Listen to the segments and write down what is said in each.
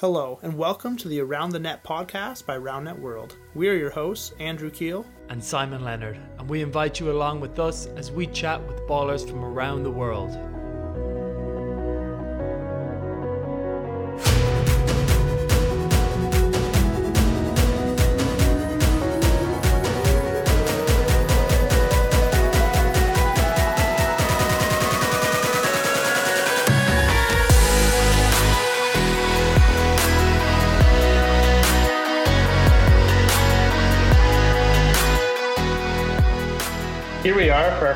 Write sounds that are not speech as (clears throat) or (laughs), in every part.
Hello, and welcome to the Around the Net podcast by RoundNet World. We are your hosts, Andrew Keel and Simon Leonard, and we invite you along with us as we chat with ballers from around the world.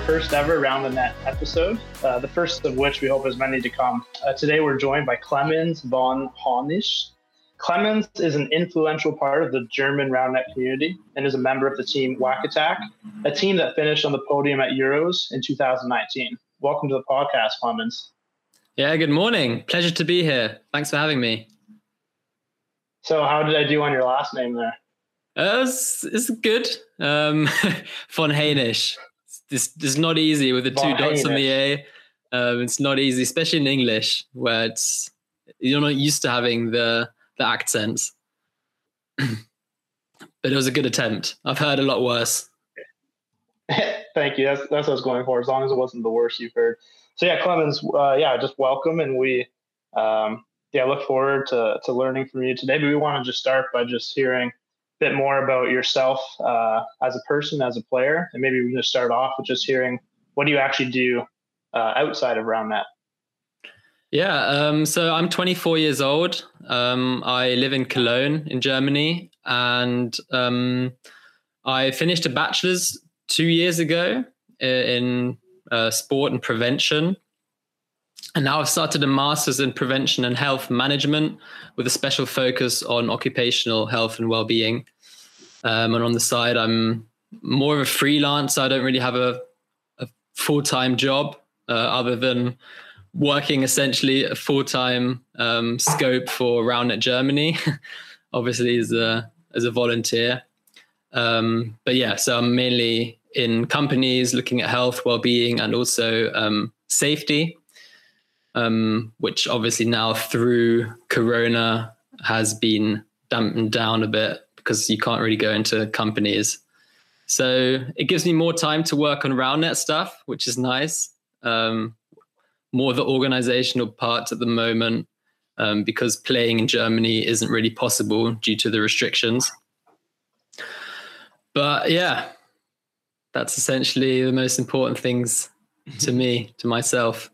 First ever Round the Net episode, uh, the first of which we hope is many to come. Uh, today we're joined by Clemens von Hoenisch. Clemens is an influential part of the German Round Net community and is a member of the team Whack Attack, a team that finished on the podium at Euros in 2019. Welcome to the podcast, Clemens. Yeah, good morning. Pleasure to be here. Thanks for having me. So, how did I do on your last name there? Uh, it's, it's good. Um, (laughs) von Heinisch this, this is not easy with the two dots on the A. Um, it's not easy, especially in English, where it's you're not used to having the the accents. (clears throat) but it was a good attempt. I've heard a lot worse. (laughs) Thank you. That's that's what I was going for. As long as it wasn't the worst you've heard. So yeah, Clemens, uh, yeah, just welcome, and we, um, yeah, look forward to to learning from you today. But we want to just start by just hearing bit more about yourself uh, as a person, as a player, and maybe we can just start off with just hearing what do you actually do uh, outside of RoundNet? Yeah, um, so I'm 24 years old. Um, I live in Cologne in Germany, and um, I finished a bachelor's two years ago in uh, sport and prevention. And now I've started a master's in prevention and health management with a special focus on occupational health and well-being. Um, and on the side, I'm more of a freelance. I don't really have a, a full-time job uh, other than working essentially a full-time um, scope for RoundNet Germany, (laughs) obviously as a as a volunteer. Um, but yeah, so I'm mainly in companies looking at health, well-being, and also um, safety um, which obviously now through Corona has been dampened down a bit because you can't really go into companies. So it gives me more time to work on RoundNet stuff, which is nice. Um, more the organizational part at the moment um, because playing in Germany isn't really possible due to the restrictions. But yeah, that's essentially the most important things to (laughs) me, to myself.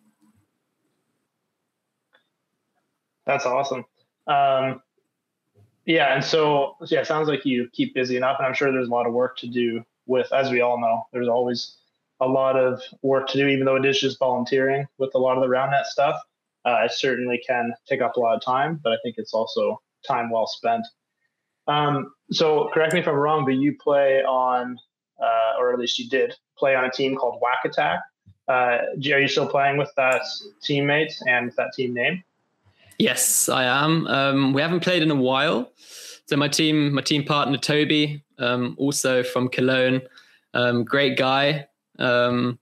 That's awesome. Um, yeah, and so yeah, sounds like you keep busy enough, and I'm sure there's a lot of work to do with, as we all know, there's always a lot of work to do, even though it is just volunteering with a lot of the RoundNet stuff. Uh, it certainly can take up a lot of time, but I think it's also time well spent. Um, so correct me if I'm wrong, but you play on, uh, or at least you did play on a team called Whack Attack. Uh, are you still playing with that teammates and that team name? Yes, I am. Um, we haven't played in a while. So my team, my team partner Toby, um, also from Cologne, um, great guy. Um,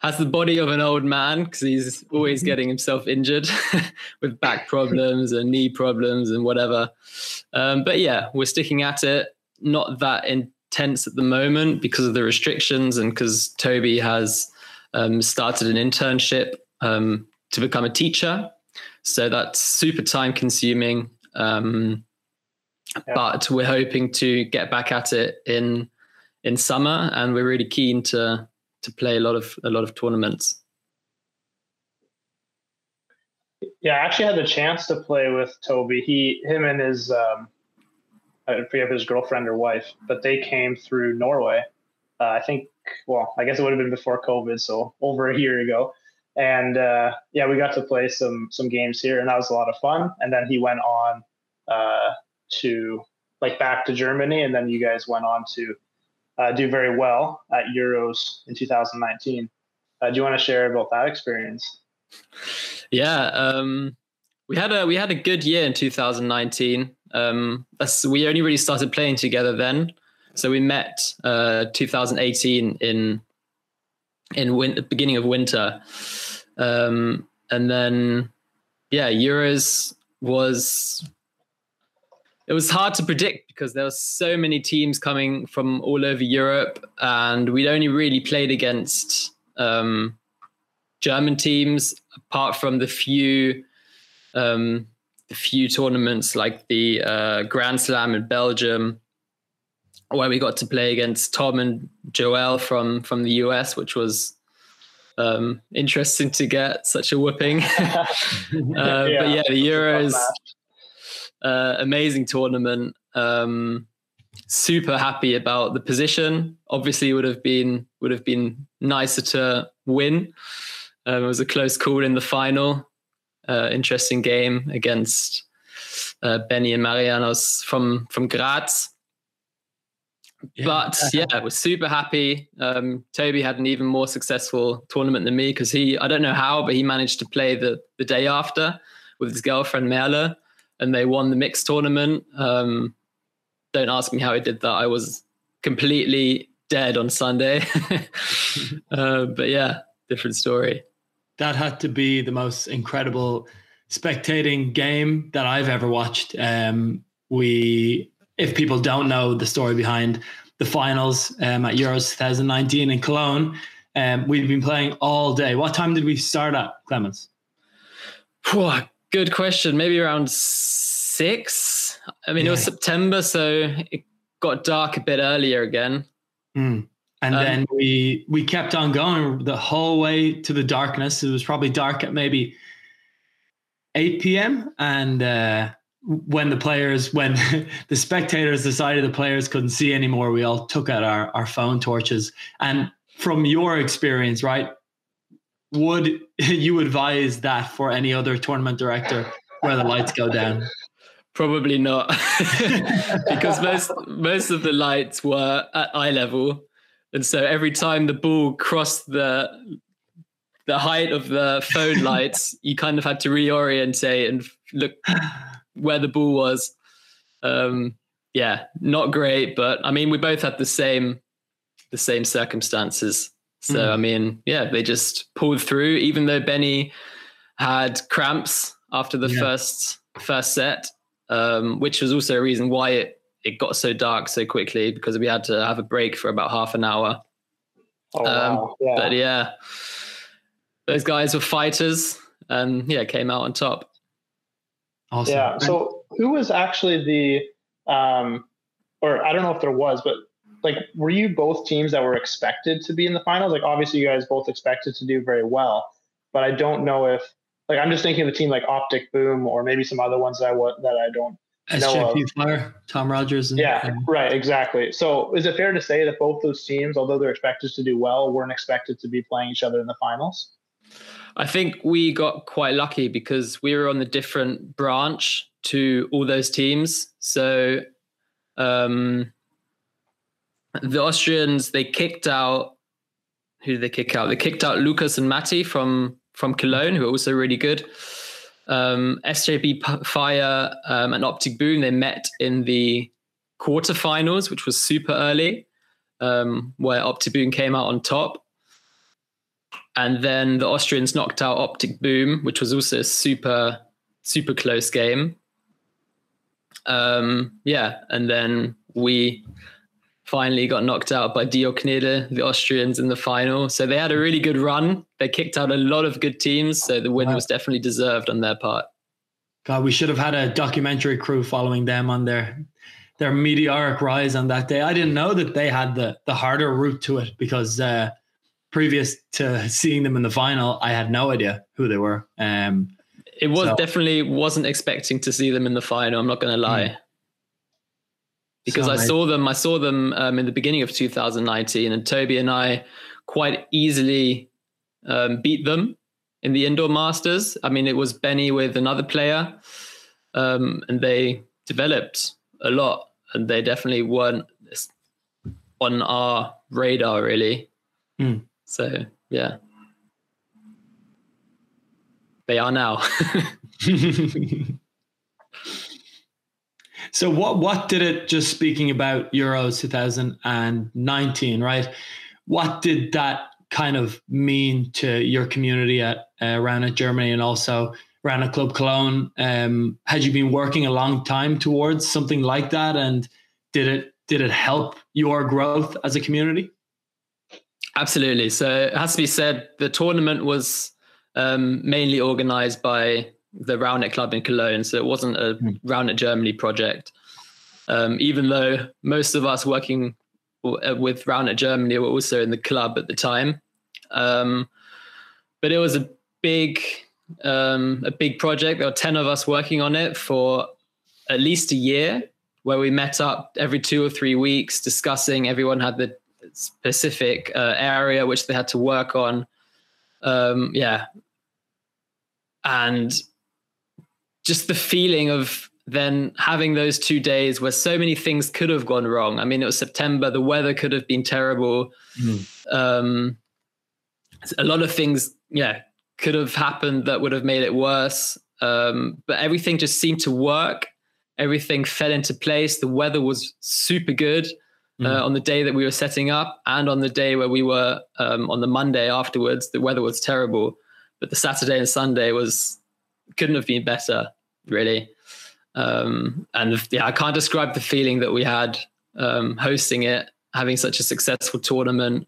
has the body of an old man because he's always (laughs) getting himself injured (laughs) with back problems and knee problems and whatever. Um, but yeah, we're sticking at it. Not that intense at the moment because of the restrictions and because Toby has um, started an internship to become a teacher so that's super time consuming. Um, yeah. But we're hoping to get back at it in in summer, and we're really keen to to play a lot of a lot of tournaments. Yeah, I actually had the chance to play with Toby. He, him, and his um, I forget his girlfriend or wife, but they came through Norway. Uh, I think, well, I guess it would have been before COVID, so over a year ago and uh, yeah, we got to play some some games here, and that was a lot of fun. And then he went on uh, to like back to Germany, and then you guys went on to uh, do very well at Euros in 2019. Uh, do you want to share about that experience? Yeah, um, we had a we had a good year in 2019. Um, we only really started playing together then, so we met uh, 2018 in in win- beginning of winter. Um, and then, yeah, Euros was it was hard to predict because there were so many teams coming from all over Europe, and we'd only really played against um, German teams, apart from the few um, the few tournaments like the uh, Grand Slam in Belgium, where we got to play against Tom and Joel from from the US, which was um, interesting to get such a whipping. (laughs) uh, yeah, but yeah, the Euros, uh, amazing tournament. Um, super happy about the position. Obviously, would have been would have been nicer to win. Um, it was a close call in the final. Uh, interesting game against uh, Benny and Marianos from from Graz. Yeah. But yeah, was super happy. Um, Toby had an even more successful tournament than me because he, I don't know how, but he managed to play the, the day after with his girlfriend Merle and they won the mixed tournament. Um, don't ask me how he did that. I was completely dead on Sunday. (laughs) uh, but yeah, different story. That had to be the most incredible spectating game that I've ever watched. Um, we if people don't know the story behind the finals um, at Euros 2019 in Cologne, um, we've been playing all day. What time did we start at, Clemens? good question. Maybe around six. I mean, yeah. it was September, so it got dark a bit earlier again. Mm. And um, then we we kept on going the whole way to the darkness. It was probably dark at maybe 8 p.m. And uh, when the players, when (laughs) the spectators decided the players couldn't see anymore, we all took out our, our phone torches. And from your experience, right, would (laughs) you advise that for any other tournament director where the lights go down? Probably not, (laughs) because most most of the lights were at eye level, and so every time the ball crossed the the height of the phone lights, you kind of had to reorientate and look where the ball was. Um, yeah, not great, but I mean, we both had the same the same circumstances. So mm. I mean, yeah, they just pulled through, even though Benny had cramps after the yeah. first first set, um, which was also a reason why it it got so dark so quickly because we had to have a break for about half an hour. Oh, um, wow. yeah. But yeah, those guys were fighters, and yeah, came out on top. Awesome. Yeah. So who was actually the, um, or I don't know if there was, but like, were you both teams that were expected to be in the finals? Like, obviously, you guys both expected to do very well, but I don't know if, like, I'm just thinking of a team like Optic Boom or maybe some other ones that I that I don't SJP Fire, Tom Rogers. And, yeah, right, exactly. So, is it fair to say that both those teams, although they're expected to do well, weren't expected to be playing each other in the finals? I think we got quite lucky because we were on the different branch to all those teams. So um, the Austrians they kicked out. Who did they kick out? They kicked out Lucas and Matty from from Cologne, who are also really good. Um, SJP Fire um, and Optic Boom they met in the quarterfinals, which was super early, um, where Optic Boom came out on top. And then the Austrians knocked out Optic Boom, which was also a super, super close game. Um, yeah, and then we finally got knocked out by Dioknede, the Austrians, in the final. So they had a really good run. They kicked out a lot of good teams. So the win wow. was definitely deserved on their part. God, we should have had a documentary crew following them on their their meteoric rise on that day. I didn't know that they had the the harder route to it because uh, previous to seeing them in the final, I had no idea who they were. Um, it was so. definitely wasn't expecting to see them in the final. I'm not going to lie. Mm. Because so I saw them, I saw them um, in the beginning of 2019, and Toby and I quite easily um, beat them in the indoor masters. I mean, it was Benny with another player, um, and they developed a lot, and they definitely weren't on our radar really. Mm. So yeah, they are now. (laughs) so what what did it? Just speaking about Euros 2019, right? What did that kind of mean to your community at uh, Roundnet Germany and also Roundnet Club Cologne. Um, had you been working a long time towards something like that, and did it did it help your growth as a community? Absolutely. So it has to be said, the tournament was um, mainly organized by the Roundnet Club in Cologne, so it wasn't a mm. Germany project. Um, even though most of us working with Roundnet Germany were also in the club at the time, um, but it was a big, um, a big project. There were ten of us working on it for at least a year, where we met up every two or three weeks, discussing. Everyone had the specific uh, area which they had to work on. Um, yeah, and just the feeling of then having those two days where so many things could have gone wrong. I mean, it was September, the weather could have been terrible. Mm. Um, a lot of things, yeah, could have happened that would have made it worse. Um, but everything just seemed to work. Everything fell into place. The weather was super good mm. uh, on the day that we were setting up, and on the day where we were um, on the Monday afterwards. The weather was terrible, but the Saturday and Sunday was couldn't have been better, really. Um, and yeah, I can't describe the feeling that we had um, hosting it, having such a successful tournament,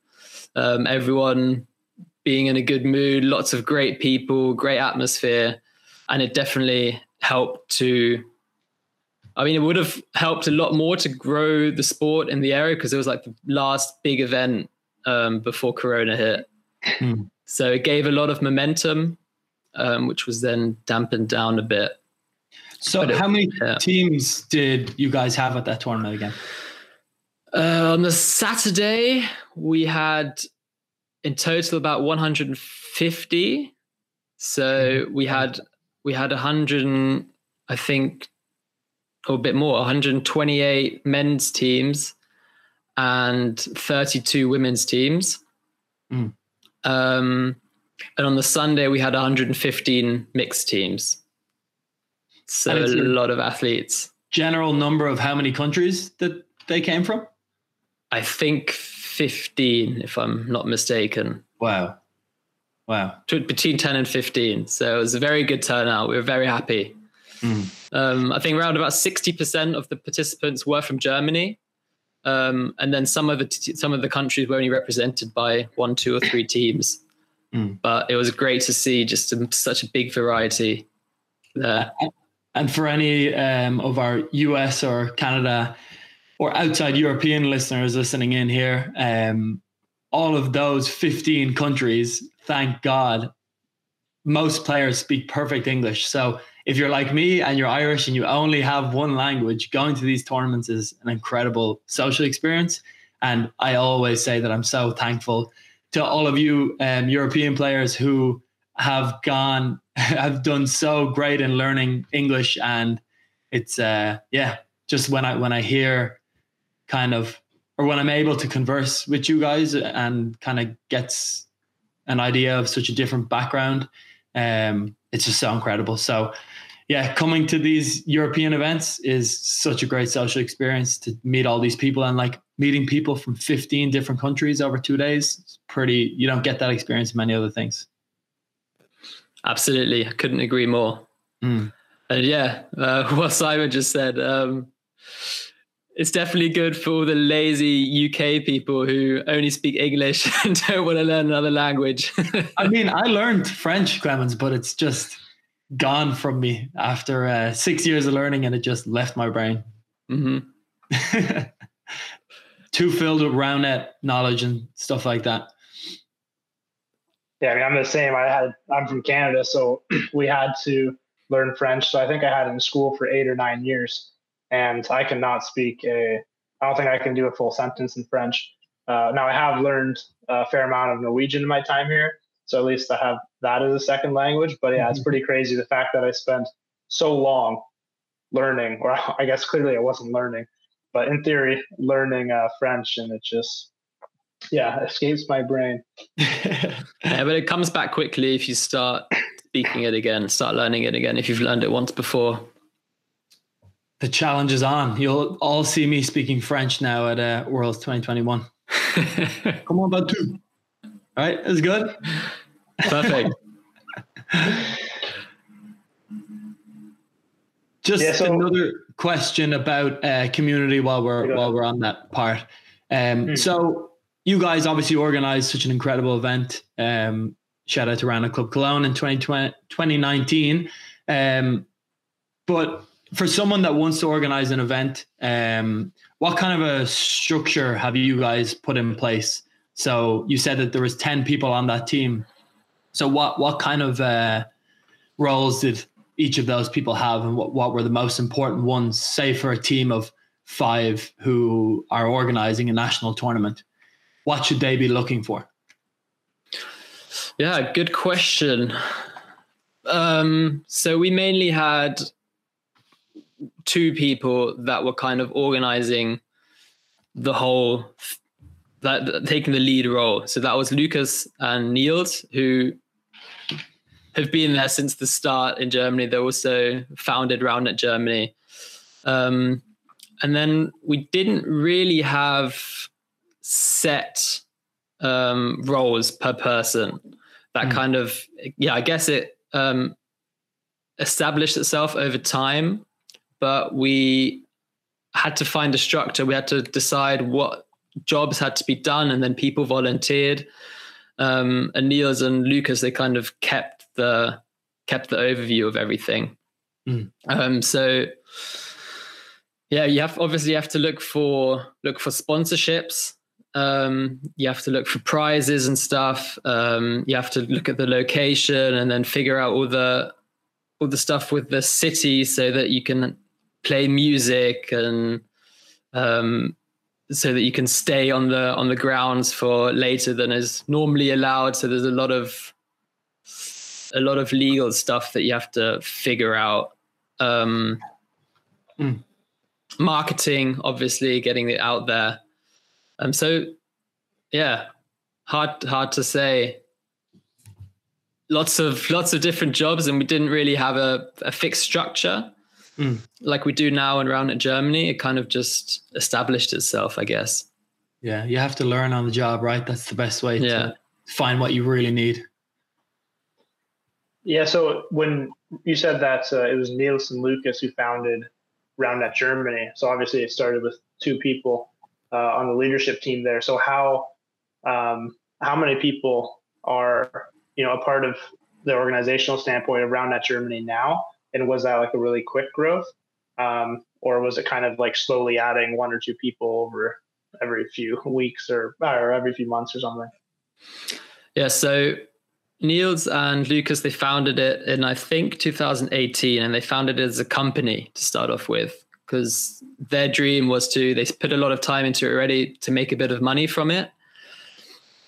um, everyone being in a good mood, lots of great people, great atmosphere, and it definitely helped to. I mean, it would have helped a lot more to grow the sport in the area because it was like the last big event um, before Corona hit. Hmm. So it gave a lot of momentum um, which was then dampened down a bit. So, but how many yeah. teams did you guys have at that tournament again? Uh, on the Saturday, we had in total about 150. So mm-hmm. we had we had 100, I think, or a bit more, 128 men's teams and 32 women's teams. Mm. Um, and on the Sunday, we had 115 mixed teams. So a lot of athletes. General number of how many countries that they came from? I think 15, if I'm not mistaken. Wow. Wow. Between 10 and 15. So it was a very good turnout. We were very happy. Mm. Um, I think around about 60% of the participants were from Germany. Um, and then some of the t- some of the countries were only represented by one, two, or three teams. Mm. But it was great to see just a, such a big variety there. And for any um, of our US or Canada or outside European listeners listening in here, um, all of those 15 countries, thank God, most players speak perfect English. So if you're like me and you're Irish and you only have one language, going to these tournaments is an incredible social experience. And I always say that I'm so thankful to all of you um, European players who have gone (laughs) have done so great in learning English and it's uh yeah just when I when I hear kind of or when I'm able to converse with you guys and kind of gets an idea of such a different background um it's just so incredible so yeah coming to these European events is such a great social experience to meet all these people and like meeting people from 15 different countries over two days. It's pretty, you don't get that experience in many other things. Absolutely. I couldn't agree more. Mm. And yeah, uh, (laughs) what Simon just said, um, it's definitely good for all the lazy UK people who only speak English (laughs) and don't want to learn another language. I (laughs) mean, I learned French, Clemens, but it's just gone from me after uh, six years of learning and it just left my brain. Mm-hmm. (laughs) too filled with Roundnet knowledge and stuff like that. Yeah, I mean, I'm the same. I had, I'm from Canada, so (clears throat) we had to learn French. So I think I had it in school for eight or nine years, and I cannot speak a. I don't think I can do a full sentence in French. Uh, now I have learned a fair amount of Norwegian in my time here, so at least I have that as a second language. But yeah, mm-hmm. it's pretty crazy the fact that I spent so long learning, or I guess clearly I wasn't learning, but in theory, learning uh, French and it just yeah escapes my brain. (laughs) yeah, but it comes back quickly if you start speaking it again, start learning it again. If you've learned it once before. The challenge is on. You'll all see me speaking French now at uh, Worlds 2021. (laughs) Come on, about two. All right, that's good. Perfect. (laughs) Just yeah, so, another question about uh, community while we're while we're on that part. Um, mm. So you guys obviously organized such an incredible event. Um, shout out to Roundnet Club Cologne in 2020, 2019. Um, but for someone that wants to organize an event, um, what kind of a structure have you guys put in place? So you said that there was 10 people on that team. So what, what kind of uh, roles did each of those people have and what, what were the most important ones, say for a team of five who are organizing a national tournament? What should they be looking for? Yeah, good question. Um, so we mainly had two people that were kind of organizing the whole that taking the lead role. So that was Lucas and Niels, who have been there since the start in Germany. They also founded Roundnet Germany. Um, and then we didn't really have set um, roles per person. That mm. kind of, yeah, I guess it um, established itself over time, but we had to find a structure. We had to decide what jobs had to be done, and then people volunteered. Um, and Niels and Lucas, they kind of kept the kept the overview of everything. Mm. Um, so yeah, you have obviously you have to look for look for sponsorships. Um, you have to look for prizes and stuff. Um, you have to look at the location and then figure out all the all the stuff with the city so that you can play music and um, so that you can stay on the on the grounds for later than is normally allowed. So there's a lot of a lot of legal stuff that you have to figure out. Um, mm. Marketing, obviously, getting it out there. Um, so yeah, hard hard to say. Lots of lots of different jobs, and we didn't really have a, a fixed structure mm. like we do now and Roundnet Germany. It kind of just established itself, I guess. Yeah, you have to learn on the job, right? That's the best way yeah. to find what you really need. Yeah. So when you said that uh, it was Niels and Lucas who founded Roundnet Germany, so obviously it started with two people uh, on the leadership team there. So how um, how many people are you know a part of the organizational standpoint of Roundnet Germany now? And was that like a really quick growth, um, or was it kind of like slowly adding one or two people over every few weeks or or every few months or something? Yeah. So Niels and Lucas, they founded it in I think 2018, and they founded it as a company to start off with because their dream was to they put a lot of time into it already to make a bit of money from it.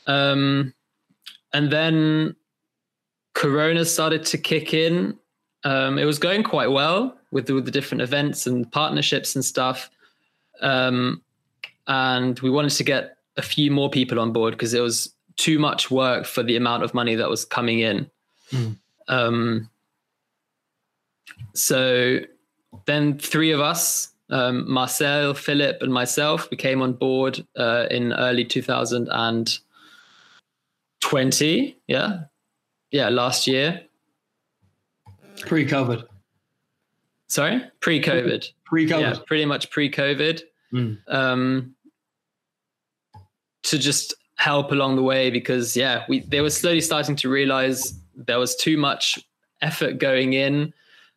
Um, and then Corona started to kick in. Um, it was going quite well with the, with the different events and partnerships and stuff. Um, and we wanted to get a few more people on board because it was too much work for the amount of money that was coming in. Mm. Um, so then three of us, um, Marcel, Philip, and myself, we came on board uh, in early 2020. Yeah. Yeah, last year. Pre COVID. Sorry? Pre COVID. Pre COVID. Yeah, pretty much pre COVID. Mm. Um, to just help along the way because, yeah, we they were slowly starting to realize there was too much effort going in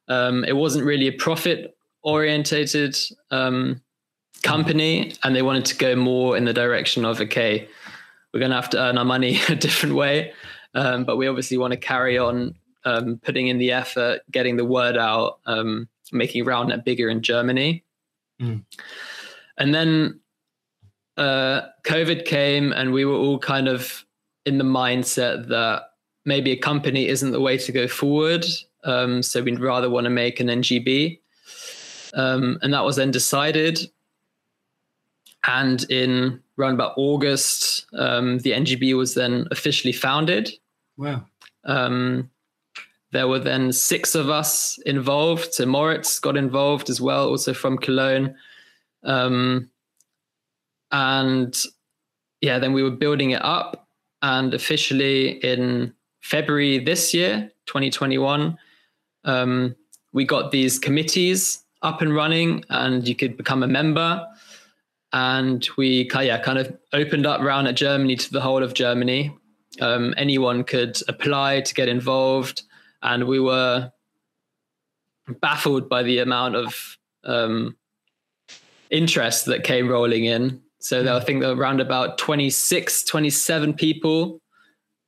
um, it wasn't really a profit orientated um, company, and they wanted to go more in the direction of okay, we're going to have to earn our money (laughs) a different way, um, but we obviously want to carry on um, putting in the effort, getting the word out, um, making Roundnet bigger in Germany, mm. and then uh, COVID came, and we were all kind of in the mindset that maybe a company isn't the way to go forward. Um, so we'd rather want to make an NGB. Um, and that was then decided. And in around about August, um, the NGB was then officially founded. Wow. Um, there were then six of us involved. So Moritz got involved as well, also from Cologne. Um, and yeah, then we were building it up. And officially in February this year, 2021, um, we got these committees up and running, and you could become a member. And we yeah, kind of opened up Round Net Germany to the whole of Germany. Um, anyone could apply to get involved, and we were baffled by the amount of um, interest that came rolling in. So I think there were around about 26, 27 people,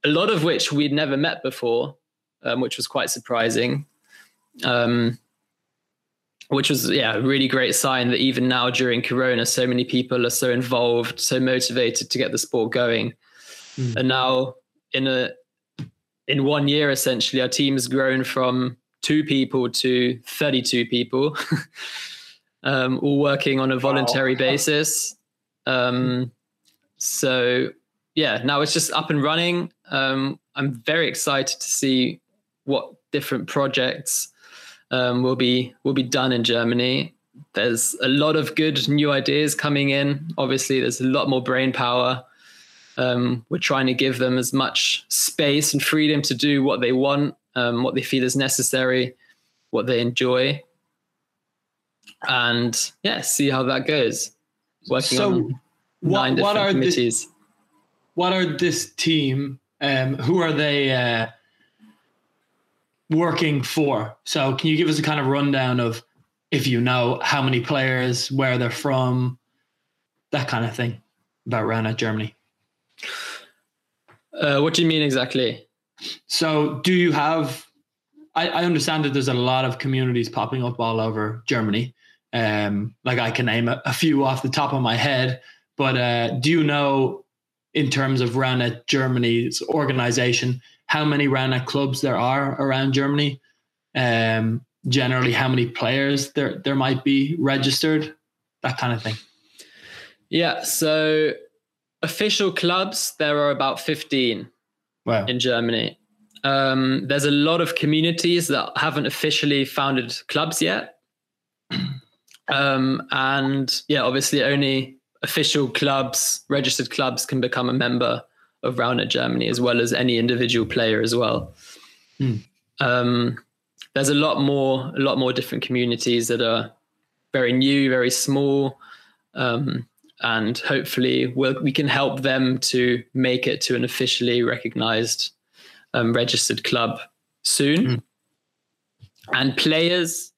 a lot of which we'd never met before, um, which was quite surprising. Um, which was yeah a really great sign that even now during corona so many people are so involved so motivated to get the sport going mm. and now in a in one year essentially our team has grown from two people to 32 people (laughs) um, all working on a voluntary wow. basis um, so yeah now it's just up and running um, i'm very excited to see what different projects um, will be will be done in Germany. There's a lot of good new ideas coming in. Obviously, there's a lot more brain power. Um, we're trying to give them as much space and freedom to do what they want, um, what they feel is necessary, what they enjoy, and yeah, see how that goes. Working so on what, nine what are committees. This, what are this team? Um, who are they? Uh, working for. So can you give us a kind of rundown of if you know how many players, where they're from, that kind of thing about Net Germany? Uh, what do you mean exactly? So do you have? I, I, understand that there's a lot of communities popping up all over Germany. Um, like I can name a, a, few off the top of my head, but uh, do you know in terms of Net Germany's organization? how many Net clubs there are around Germany, um, generally how many players there there might be registered, that kind of thing. Yeah, so official clubs there are about fifteen wow. in Germany. Um, there's a lot of communities that haven't officially founded clubs yet. (clears throat) Um, and yeah, obviously only official clubs, registered clubs can become a member of Round Net Germany, as well as any individual player as well. Hmm. Um, there's a lot more, a lot more different communities that are very new, very small, um, and hopefully we'll, we can help them to make it to an officially recognized um, registered club soon. Hmm. And players,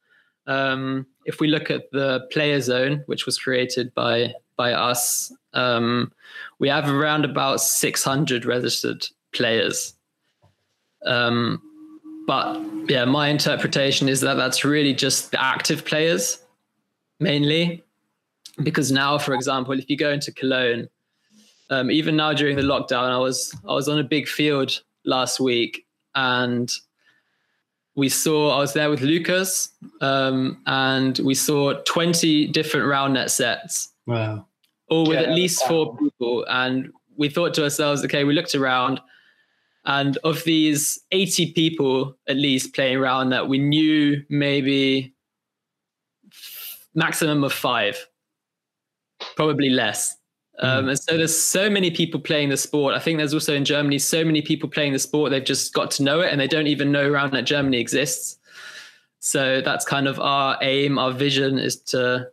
um, if we look at the player zone, which was created by by us, um, we have around about 600 registered players. Um, but yeah, my interpretation is that that's really just the active players mainly. Because now, for example, if you go into Cologne, um, even now during the lockdown, I was I was on a big field last week, and we saw I was there with Lucas, um, and we saw twenty different round net sets. Wow! or with yeah, at least four people. And we thought to ourselves, okay, we looked around, and of these 80 people at least playing Round Net we knew maybe maximum of five, probably less. Um, mm. and so there's so many people playing the sport. I think there's also in Germany so many people playing the sport. They've just got to know it and they don't even know Round Net Germany exists. So that's kind of our aim, our vision is to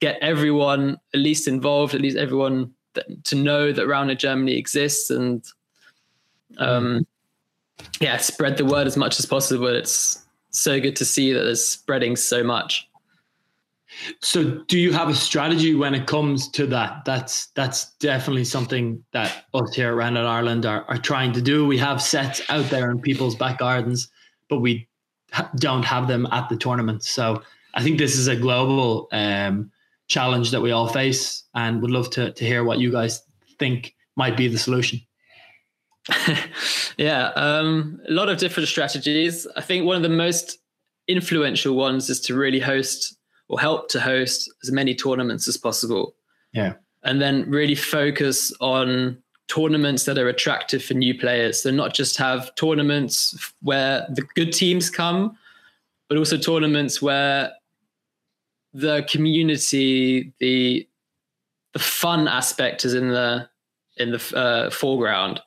get everyone at least involved, at least everyone that, to know that Round Net Germany exists, and um, yeah, spread the word as much as possible. It's so good to see that it's spreading so much. So, do you have a strategy when it comes to that? That's that's definitely something that us here around in Ireland are, are trying to do. We have sets out there in people's back gardens, but we don't have them at the tournament. So, I think this is a global um, challenge that we all face and would love to, to hear what you guys think might be the solution. (laughs) yeah, um, a lot of different strategies. I think one of the most influential ones is to really host or help to host as many tournaments as possible. Yeah. And then really focus on tournaments that are attractive for new players. So not just have tournaments where the good teams come, but also tournaments where the community, the the fun aspect is in the in the uh, foreground.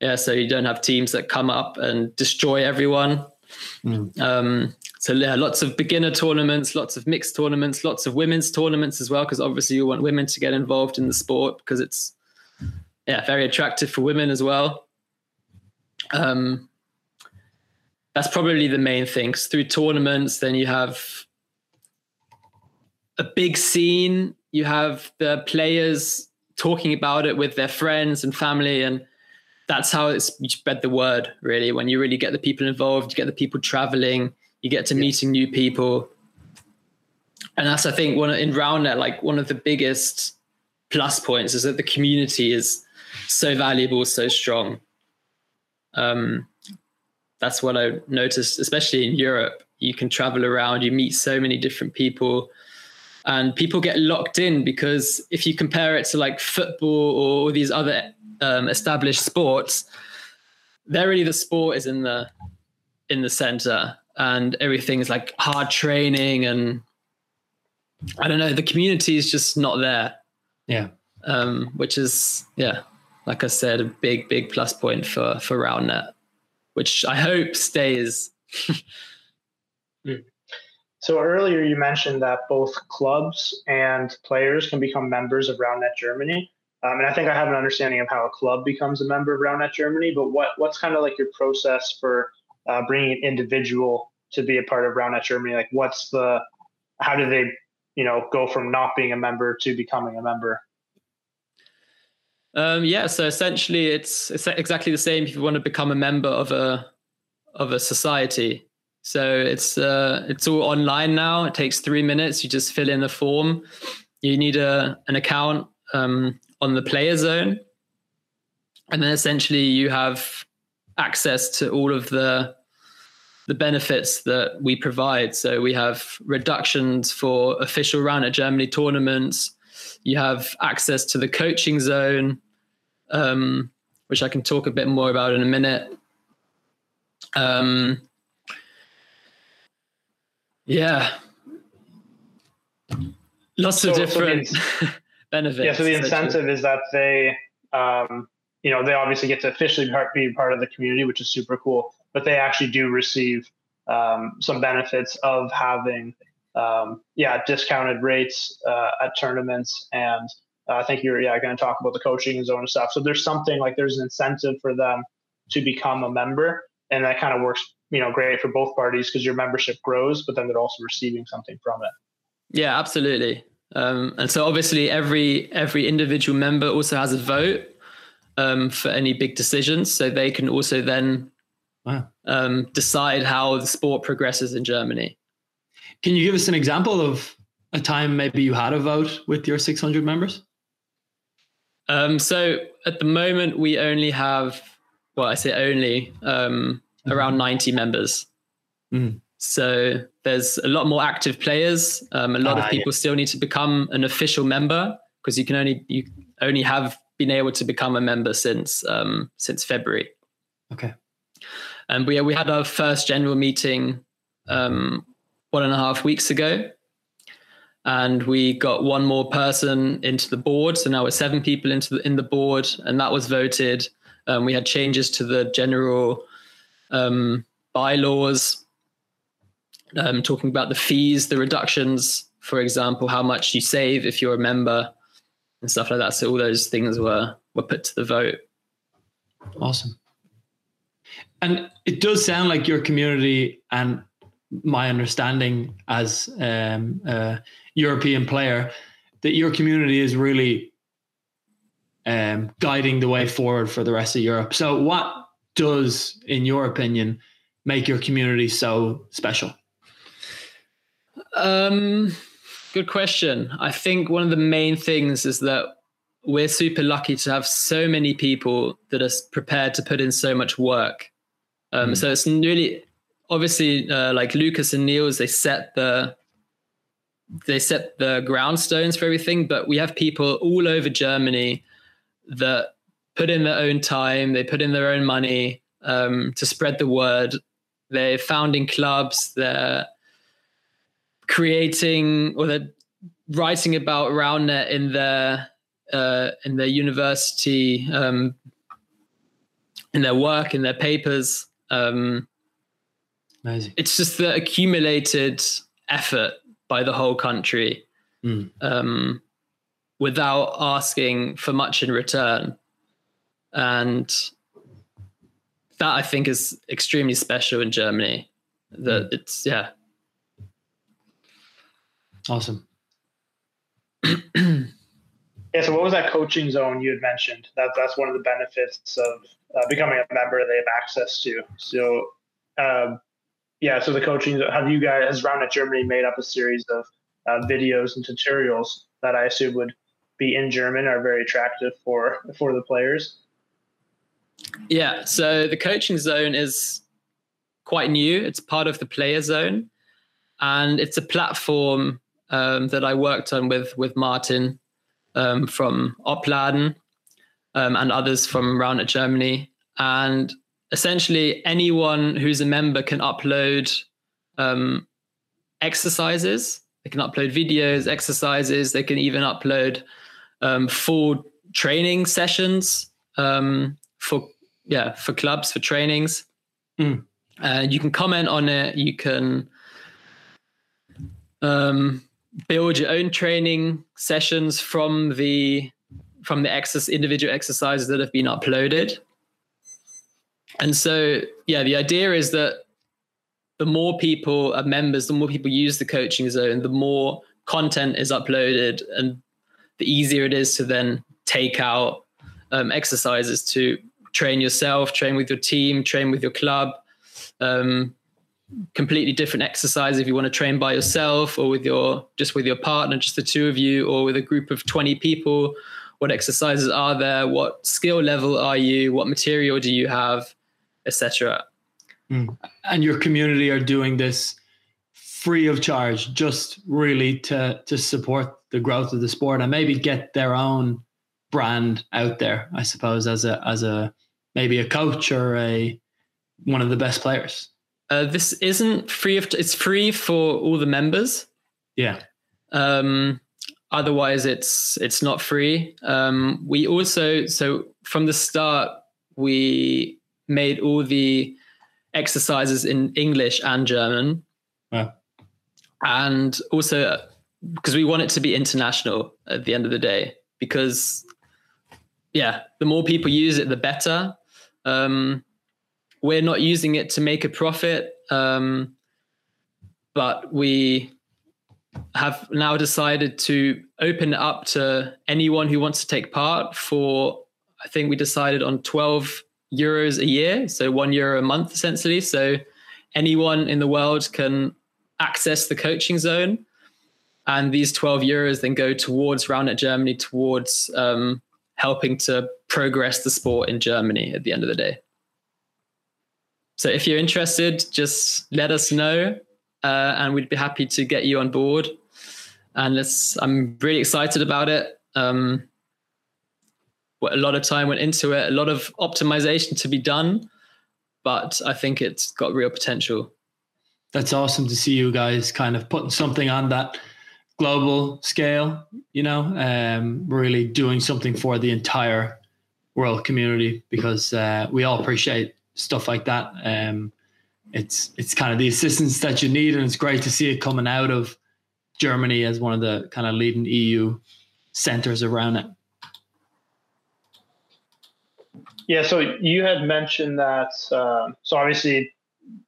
Yeah, so you don't have teams that come up and destroy everyone. Mm. Um, so yeah, lots of beginner tournaments, lots of mixed tournaments, lots of women's tournaments as well, because obviously you want women to get involved in the sport because it's yeah very attractive for women as well. Um, that's probably the main thing. through tournaments, then you have a big scene. You have the players talking about it with their friends and family, and that's how it's you spread the word. Really, when you really get the people involved, you get the people traveling, you get to yeah. meeting new people, and that's I think one in RoundNet like one of the biggest plus points is that the community is so valuable, so strong. Um, that's what I noticed, especially in Europe. You can travel around, you meet so many different people, and people get locked in because if you compare it to like football or these other um, established sports, there really the sport is in the in the center, and everything is like hard training, and I don't know, the community is just not there. Yeah, um, which is yeah, like I said, a big big plus point for for RoundNet which I hope stays. Hmm. (laughs) so earlier you mentioned that both clubs and players can become members of RoundNet Germany. Um, and I think I have an understanding of how a club becomes a member of RoundNet Germany. But what what's kind of like your process for uh, bringing an individual to be a part of Round RoundNet Germany? Like, what's the how do they you know go from not being a member to becoming a member? Um, yeah, so essentially, it's, it's exactly the same if you want to become a member of a of a society. So it's uh, it's all online now. It takes three minutes. You just fill in the form. You need a an account um, on the player zone, and then essentially you have access to all of the the benefits that we provide. So we have reductions for official RoundNet Germany tournaments. You have access to the coaching zone, um, which I can talk a bit more about in a minute. Um, yeah, lots so, of different so the, (laughs) benefits. Yeah, so the incentive is that they, um, you know, they obviously get to officially be part of the community, which is super cool. But they actually do receive um, some benefits of having um, yeah, discounted rates uh, at tournaments. And uh, I think you're yeah going to talk about the coaching and zone and stuff. So there's something like there's an incentive for them to become a member, and that kind of works you know great for both parties because your membership grows, but then they're also receiving something from it. Yeah, absolutely. Um, and so obviously every every individual member also has a vote um, for any big decisions, so they can also then wow. um, decide how the sport progresses in Germany. Can you give us an example of a time maybe you had a vote with your 600 members? Um, so at the moment, we only have, well, I say only, um, mm-hmm. around 90 members. Mm. So there's a lot more active players. Um, a lot ah, of people yeah. still need to become an official member because you can only you only have been able to become a member since um, since February. Okay. And we we had our first general meeting um, one and a half weeks ago. And we got one more person into the board. So now we're seven people into the, in the board, and that was voted. Um, we had changes to the general um, bylaws, um, talking about the fees, the reductions, for example, how much you save if you're a member, and stuff like that. So all those things were were put to the vote. Awesome. And it does sound like your community and my understanding as um, a European player that your community is really um, guiding the way forward for the rest of Europe. So, what does, in your opinion, make your community so special? Um, good question. I think one of the main things is that we're super lucky to have so many people that are prepared to put in so much work. Um, mm. So it's really obviously uh, like Lucas and Niels, they set the they set the ground stones for everything, but we have people all over Germany that put in their own time, they put in their own money um, to spread the word. They're founding clubs, they're creating or they're writing about RoundNet in their uh, in their university, um, in their work, in their papers. Um, Amazing. It's just the accumulated effort by the whole country mm. um, without asking for much in return. And that I think is extremely special in Germany. That mm. it's, yeah. Awesome. Yeah. So, what was that coaching zone you had mentioned? That that's one of the benefits of uh, becoming a member. They have access to. So, um, yeah. So the coaching. Have you guys has Roundnet Germany made up a series of uh, videos and tutorials that I assume would be in German are very attractive for for the players? Yeah. So the coaching zone is quite new. It's part of the player zone, and it's a platform um, that I worked on with with Martin um, from Opladen um, and others from Roundnet Germany. And essentially, anyone who's a member can upload um, exercises. They can upload videos, exercises. They can even upload um, full training sessions um, for yeah for clubs for trainings. Mm. Uh, you can comment on it. You can um, build your own training sessions from the from the access individual exercises that have been uploaded. And so, yeah, the idea is that the more people are members, the more people use the coaching zone, the more content is uploaded, and the easier it is to then take out um, exercises to train yourself, train with your team, train with your club, um, completely different exercise if you want to train by yourself or with your just with your partner just the two of you or with a group of 20 people. What exercises are there? What skill level are you? What material do you have? Etc mm. and your community are doing this free of charge just really to to support the growth of the sport and maybe get their own brand out there i suppose as a as a maybe a coach or a one of the best players uh, this isn't free of. It's free for all the members. Yeah. Um, otherwise, it's it's not free. Um, we also so from the start we made all the exercises in English and German. Wow. And also because we want it to be international at the end of the day because yeah the more people use it the better um, we're not using it to make a profit, um, but we have now decided to open up to anyone who wants to take part for I think we decided on 12 euros a year, so one euro a month essentially. So anyone in the world can access the coaching zone. And these 12 euros then go towards Roundnet Germany, towards um, helping to progress the sport in Germany at the end of the day. So if you're interested, just let us know, uh, and we'd be happy to get you on board. And I'm really excited about it. Um, a lot of time went into it, a lot of optimization to be done, but I think it's got real potential. That's awesome to see you guys kind of putting something on that global scale, you know, um, really doing something for the entire world community because uh, we all appreciate stuff like that. Um, it's it's kind of the assistance that you need, and it's great to see it coming out of Germany as one of the kind of leading EU centers around it. Yeah, so you had mentioned that. Uh, so obviously,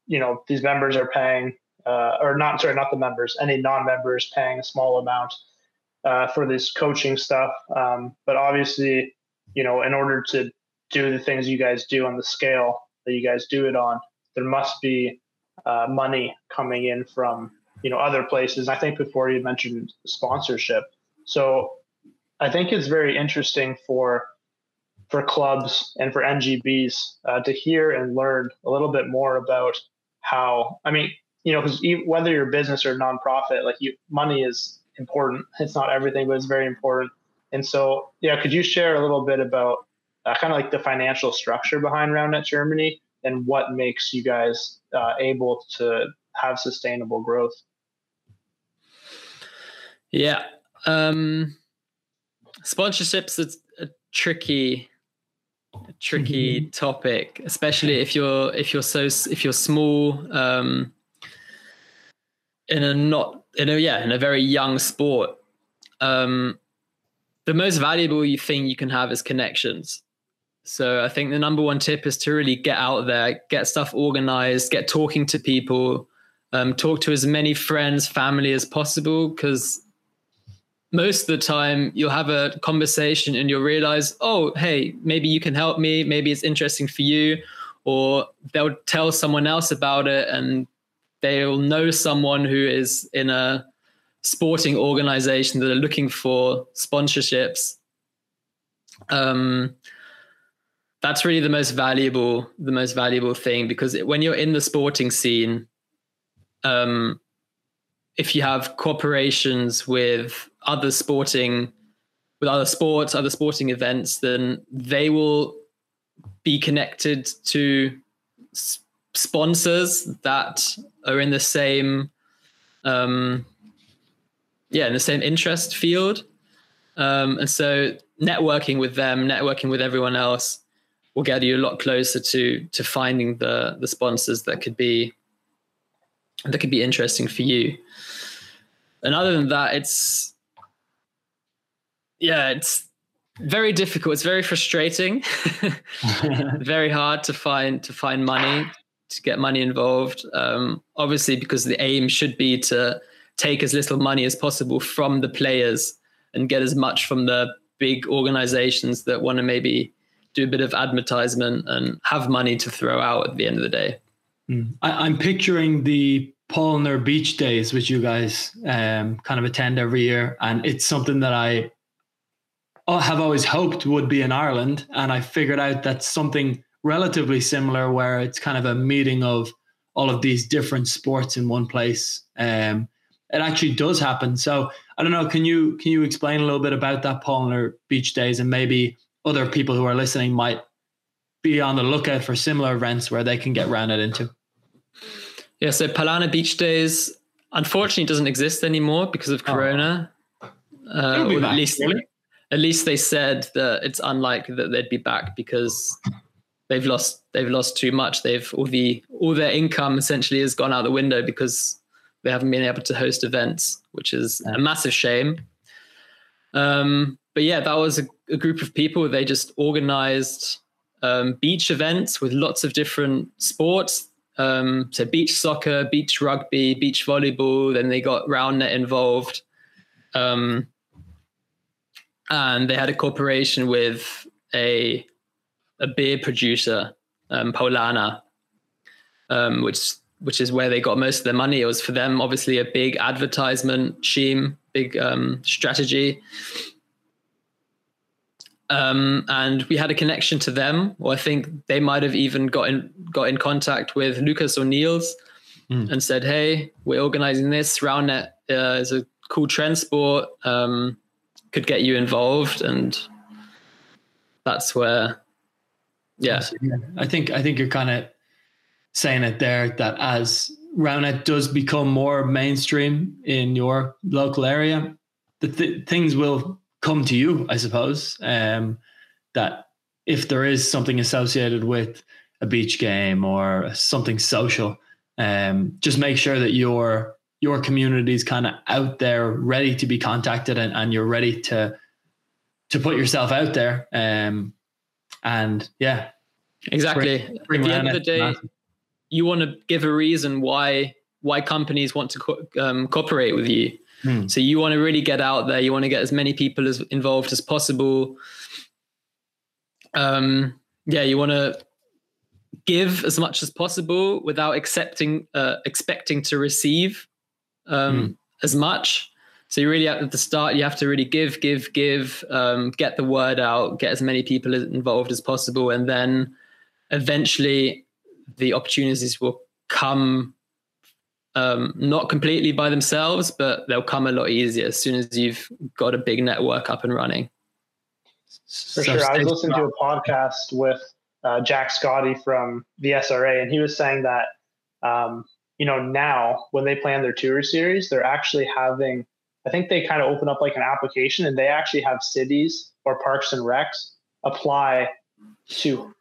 you know these members are paying, uh, or not sorry, not the members. Any non-members paying a small amount uh, for this coaching stuff. Um, but obviously, you know, in order to do the things you guys do on the scale that you guys do it on, there must be uh, money coming in from you know other places. I think before you mentioned sponsorship, so I think it's very interesting for for clubs and for NGBs uh, to hear and learn a little bit more about how. I mean, you know, because whether you're a business or nonprofit, like you, money is important. It's not everything, but it's very important. And so, yeah, could you share a little bit about uh, kind of like the financial structure behind Roundnet Germany and what makes you guys uh, able to have sustainable growth? Yeah, um, sponsorships is a tricky tricky mm-hmm. topic, especially if you're if you're so if you're small um, in a not in a yeah in a very young sport. Um, the most valuable thing you can have is connections. So I think the number one tip is to really get out there, get stuff organized, get talking to people, um, talk to as many friends, family as possible, because most of the time you'll have a conversation and you'll realize, oh, hey, maybe you can help me, maybe it's interesting for you, or they'll tell someone else about it and they'll know someone who is in a sporting organization that are looking for sponsorships. Um, that's really the most valuable, the most valuable thing because when you're in the sporting scene, um, if you have corporations with other sporting with other sports other sporting events then they will be connected to sponsors that are in the same um, yeah in the same interest field. Um, and so networking with them networking with everyone else will get you a lot closer to to finding the the sponsors that could be that could be interesting for you and other than that, it's yeah, it's very difficult. It's very frustrating. (laughs) very hard to find to find money to get money involved. Um, obviously, because the aim should be to take as little money as possible from the players and get as much from the big organizations that want to maybe do a bit of advertisement and have money to throw out at the end of the day. Mm. I, am picturing the Paulaner Beach Days, which you guys um, kind of attend every year, and it's something that I have always hoped would be in Ireland, and I figured out that's something relatively similar, where it's kind of a meeting of all of these different sports in one place. Um, it actually does happen. So I don't know. Can you can you explain a little bit about that Paulaner Beach Days, and maybe other people who are listening might be on the lookout for similar events where they can get rounded into? Yeah, so Paulaner Beach Days unfortunately doesn't exist anymore because of oh. Corona. Oh. Uh, be at least, really? at least they said that it's unlikely that they'd be back because they've lost they've lost too much. They've all the all their income essentially has gone out the window because they haven't been able to host events, which is a massive shame. Um, but yeah, that was a, a, group of people. They just organized um, beach events with lots of different sports um, so beach soccer, beach rugby, beach volleyball. Then they got RoundNet involved, um, and they had a cooperation with a a beer producer, um, Paulaner, um, which which is where they got most of their money. It was for them, obviously, a big advertisement scheme, big um, strategy. Um, and we had a connection to them, or I think they might have even got in got in contact with Lucas O'Neill's mm. and said, "Hey, we're organizing this. RoundNet uh, is a cool trend sport. Um, could get you involved." And that's where, yeah, I think I think you're kind of saying it there that as RoundNet does become more mainstream in your local area, the th- things will come to you, I suppose. Um, that if there is something associated with a beach game or something social, um, just make sure that your your community is kind of out there, ready to be contacted, and, and you're ready to to put yourself out there. Um, and yeah, exactly. Bring, bring At the end of the day, you want to give a reason why why companies want to co- um, cooperate with you. Hmm. So you want to really get out there. You want to get as many people as involved as possible. Um, yeah, you want to give as much as possible without accepting uh, expecting to receive um, hmm. as much. So you really at the start, you have to really give, give, give, um, get the word out, get as many people involved as possible, and then eventually the opportunities will come um, not completely by themselves, but they'll come a lot easier as soon as you've got a big network up and running. For so sure. I was listening to a podcast with uh, Jack Scotty from the SRA, and he was saying that, um, you know, now when they plan their tour series, they're actually having, I think they kind of open up like an application and they actually have cities or parks and recs apply to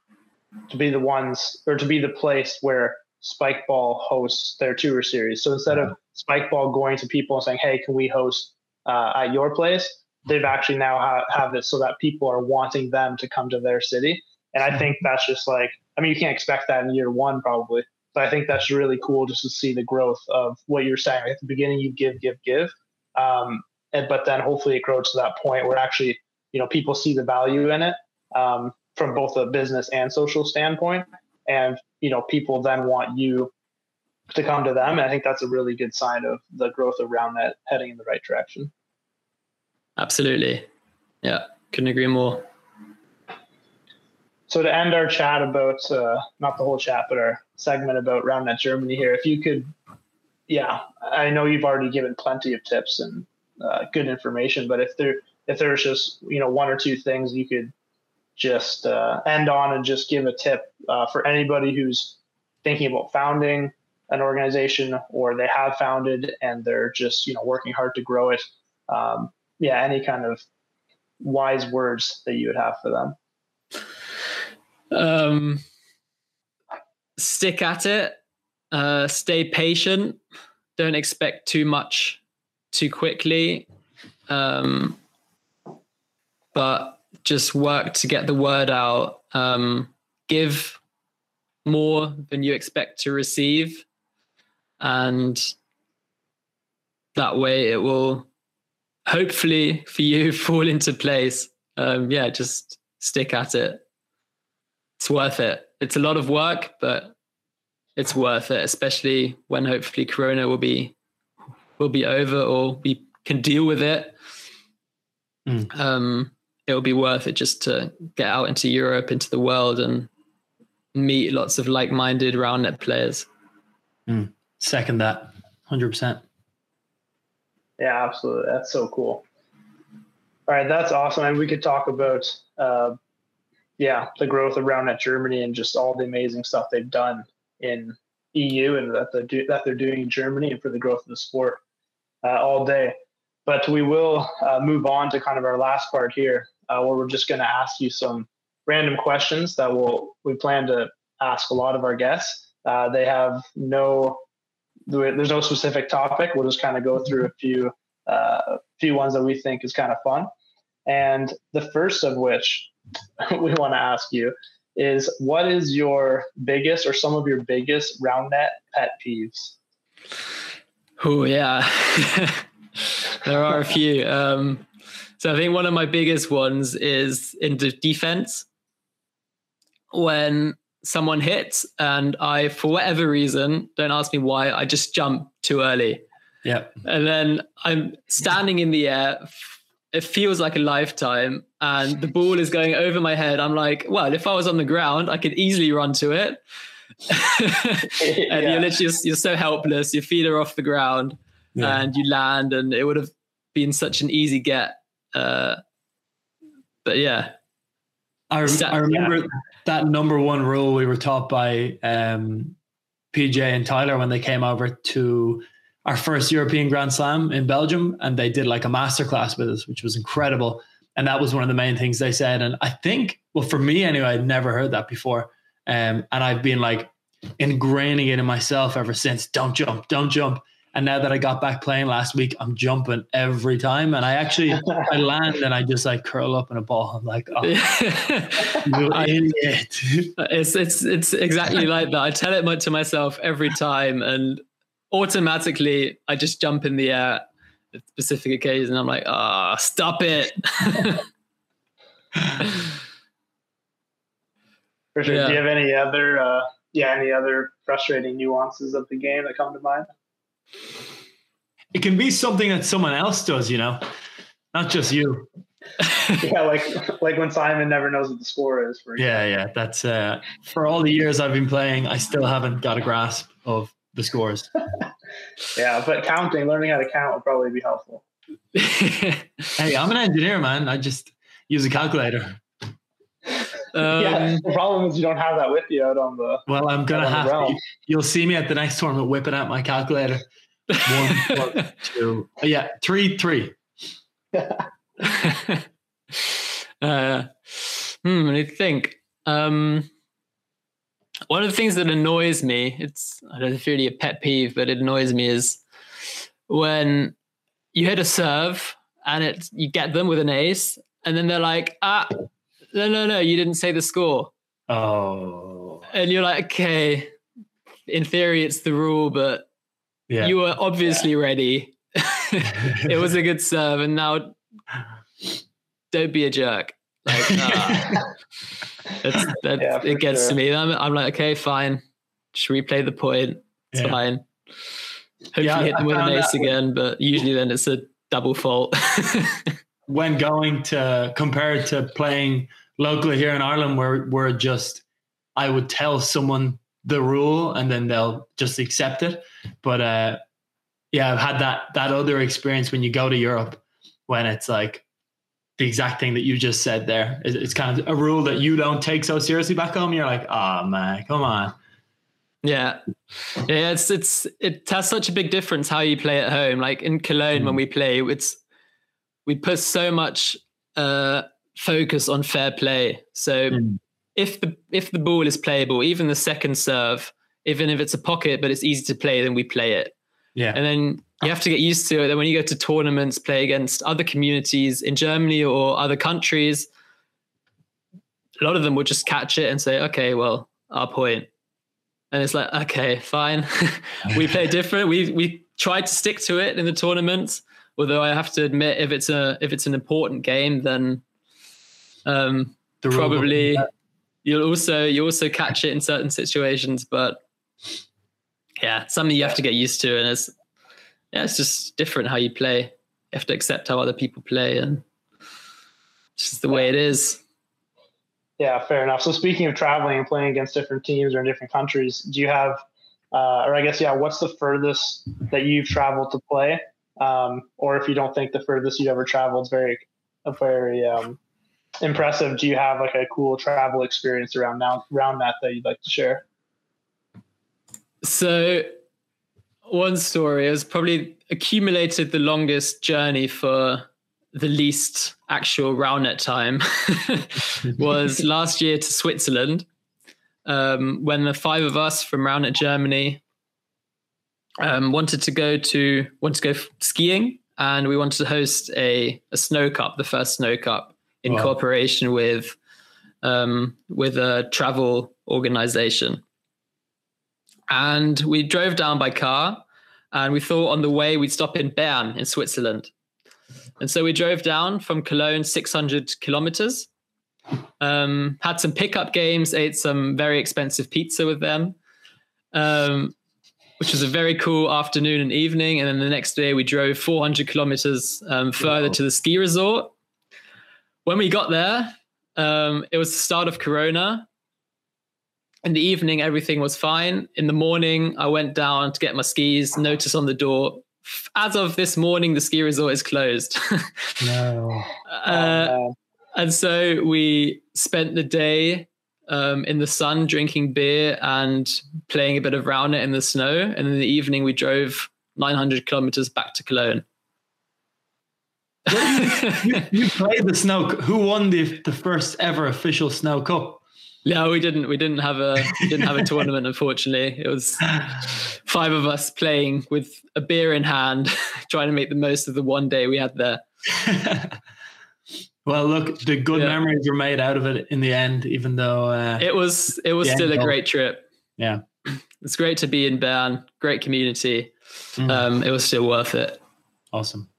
to be the ones or to be the place where Spikeball hosts their tour series. So instead of Spikeball going to people and saying, "Hey, can we host uh, at your place?" They've actually now ha- have it so that people are wanting them to come to their city. And I think that's just like, I mean, you can't expect that in year one probably, but I think that's really cool just to see the growth of what you're saying. At the beginning, you give, give, give, um, and, but then hopefully it grows to that point where actually, you know, people see the value in it um, from both a business and social standpoint, and you know, people then want you to come to them. And I think that's a really good sign of the growth roundnet heading in the right direction. Absolutely. Yeah, couldn't agree more. So to end our chat about uh, not the whole chat, but our segment about RoundNet Germany here, if you could, yeah, I know you've already given plenty of tips and uh, good information, but if there if there's just you know one or two things you could just uh, end on and just give a tip uh, for anybody who's thinking about founding an organization or they have founded and they're just you know working hard to grow it. Um, yeah any kind of wise words that you would have for them. Um, stick at it. Uh, stay patient. Don't expect too much too quickly. Um, but just work to get the word out um, give more than you expect to receive. And that way it will hopefully for you (laughs) fall into place. Um, yeah just stick at it. It's worth it. It's a lot of work but it's worth it especially when hopefully corona will be will be over or we can deal with it. Mm. um, it'll be worth it just to get out into europe into the world and meet lots of like-minded roundnet players mm. Second that, hundred percent. Yeah, absolutely. That's so cool. All right, that's awesome. And we could talk about, uh, yeah, the growth of roundnet Germany and just all the amazing stuff they've done in EU and that they do that they're doing in Germany and for the growth of the sport uh, all day. But we will uh, move on to kind of our last part here, uh, where we're just going to ask you some random questions that we'll we plan to ask a lot of our guests. Uh, they have no there's no specific topic. We'll just kind of go through a few uh, few ones that we think is kind of fun. And the first of which (laughs) we want to ask you is what is your biggest or some of your biggest roundnet pet peeves? Oh yeah, (laughs) there are a few. Um, so I think one of my biggest ones is in the defense when someone hits and I, for whatever reason, don't ask me why, I just jump too early. Yeah. And then I'm standing in the air. It feels like a lifetime and the ball is going over my head. I'm like, well, if I was on the ground, I could easily run to it. (laughs) and yeah. you're literally just, you're so helpless. Your feet are off the ground yeah. and you land and it would have been such an easy get. Uh, but yeah. I, I remember yeah that number one rule we were taught by um, PJ and Tyler when they came over to our first European Grand Slam in Belgium, and they did like a masterclass with us, which was incredible. And that was one of the main things they said. And I think, well, for me anyway, I'd never heard that before. Um, and I've been like ingraining it in myself ever since. Don't jump, don't jump. And now that I got back playing last week, I'm jumping every time. And I actually I (laughs) land and I just like curl up in a ball. I'm like, oh, (laughs) you idiot. (laughs) It's it's it's exactly like that. I tell it to myself every time, and automatically I just jump in the air at specific occasion. I'm like, ah, oh, stop it. For sure. Yeah. Do you have any other uh yeah, any other frustrating nuances of the game that come to mind? It can be something that someone else does, you know, not just you. (laughs) yeah, like like when Simon never knows what the score is. For yeah, yeah, that's uh, for all the years I've been playing, I still haven't got a grasp of the scores. (laughs) yeah, but counting, learning how to count would probably be helpful. (laughs) hey, I'm an engineer, man. I just use a calculator. Um, yeah, the problem is you don't have that with you out on the. Well, I'm gonna have. To, you'll see me at the next tournament whipping out my calculator. One, (laughs) two, yeah, three, three. (laughs) uh, hmm, I think Um, one of the things that annoys me, it's I don't know if it's really a pet peeve, but it annoys me is when you hit a serve and it you get them with an ace, and then they're like, ah, no, no, no, you didn't say the score. Oh. And you're like, okay, in theory it's the rule, but Yeah. you were obviously yeah. ready. (laughs) it was a good serve, and now don't be a jerk. Like, uh, (laughs) that's, that, yeah, it gets sure. to me. I'm, I'm, like, okay, fine. Just replay the point. It's yeah. fine. Hopefully yeah, hit them with an ace again, but usually then it's a double fault. (laughs) when going to compared to playing locally here in Ireland, where we're just, I would tell someone the rule and then they'll just accept it. But uh, yeah, I've had that that other experience when you go to Europe when it's like the exact thing that you just said there. It's kind of a rule that you don't take so seriously back home. You're like, oh man, come on. Yeah, yeah. It's it's it has such a big difference how you play at home. Like in Cologne, mm. when we play, it's we put so much uh, focus on fair play. So mm. If the if the ball is playable, even the second serve, even if it's a pocket but it's easy to play, then we play it. Yeah, and then you have to get used to it. That when you go to tournaments, play against other communities in Germany or other countries, a lot of them will just catch it and say, "Okay, well, our point." And it's like, okay, fine. (laughs) we play different. We we tried to stick to it in the tournaments. Although I have to admit, if it's a if it's an important game, then um, the probably you'll also you also catch it in certain situations. But yeah, something you have to get used to, and it's yeah, it's just different how you play. You have to accept how other people play, and it's just the way it is. Yeah, fair enough. So speaking of traveling and playing against different teams or in different countries, do you have, uh, or I guess yeah, what's the furthest that you've traveled to play? Um, or if you don't think the furthest you've ever traveled is very, very um, impressive, do you have like a cool travel experience around now around that that you'd like to share? So one story has probably accumulated the longest journey for the least actual roundnet time (laughs) was (laughs) last year to Switzerland um, when the five of us from roundnet Germany um, wanted to go to want to go skiing and we wanted to host a, a snow cup, the first snow cup in wow. cooperation with um, with a travel organization. And we drove down by car and we thought on the way we'd stop in Bern in Switzerland. And so we drove down from Cologne 600 kilometers, um, had some pickup games, ate some very expensive pizza with them, um, which was a very cool afternoon and evening. And then the next day we drove 400 kilometers um, further wow. to the ski resort. When we got there, um, it was the start of Corona. In the evening, everything was fine. In the morning, I went down to get my skis. Notice on the door, as of this morning, the ski resort is closed. (laughs) no. Uh, oh, and so we spent the day um, in the sun drinking beer and playing a bit of roundnet in the snow. And in the evening, we drove 900 kilometers back to Cologne. You, you, played the snow. Who won the the first ever official snow cup? No, we didn't. We didn't have a didn't have a tournament. Unfortunately, it was five of us playing with a beer in hand, (laughs) trying to make the most of the one day we had there. (laughs) well, look, the good yeah. memories were made out of it in the end, even though uh, it was it was still a great trip. Yeah, it's great to be in Bern. Great community. Mm. Um, it was still worth it. Awesome.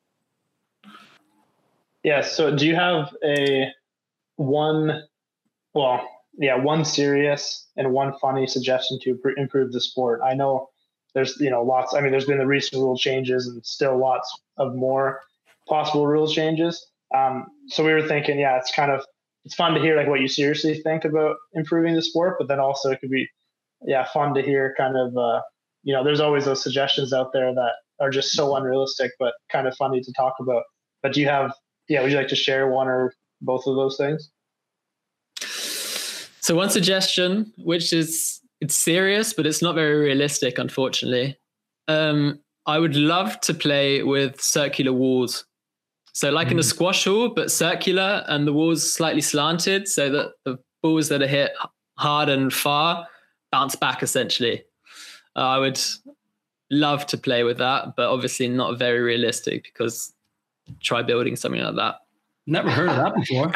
Yeah. So, do you have a one? Well, yeah, one serious and one funny suggestion to improve the sport. I know there's you know lots. I mean, there's been the recent rule changes and still lots of more possible rule changes. Um, so we were thinking, yeah, it's kind of it's fun to hear like what you seriously think about improving the sport, but then also it could be yeah fun to hear kind of uh, you know there's always those suggestions out there that are just so unrealistic, but kind of funny to talk about. But do you have yeah? Would you like to share one or both of those things? So one suggestion, which is it's serious, but it's not very realistic, unfortunately. Um, I would love to play with circular walls. So like mm. in a hmm. squash hall, but circular and the walls slightly slanted so that the balls that are hit hard and far bounce back essentially. Uh, I would love to play with that, but obviously not very realistic because try building something like that. Never heard of that before.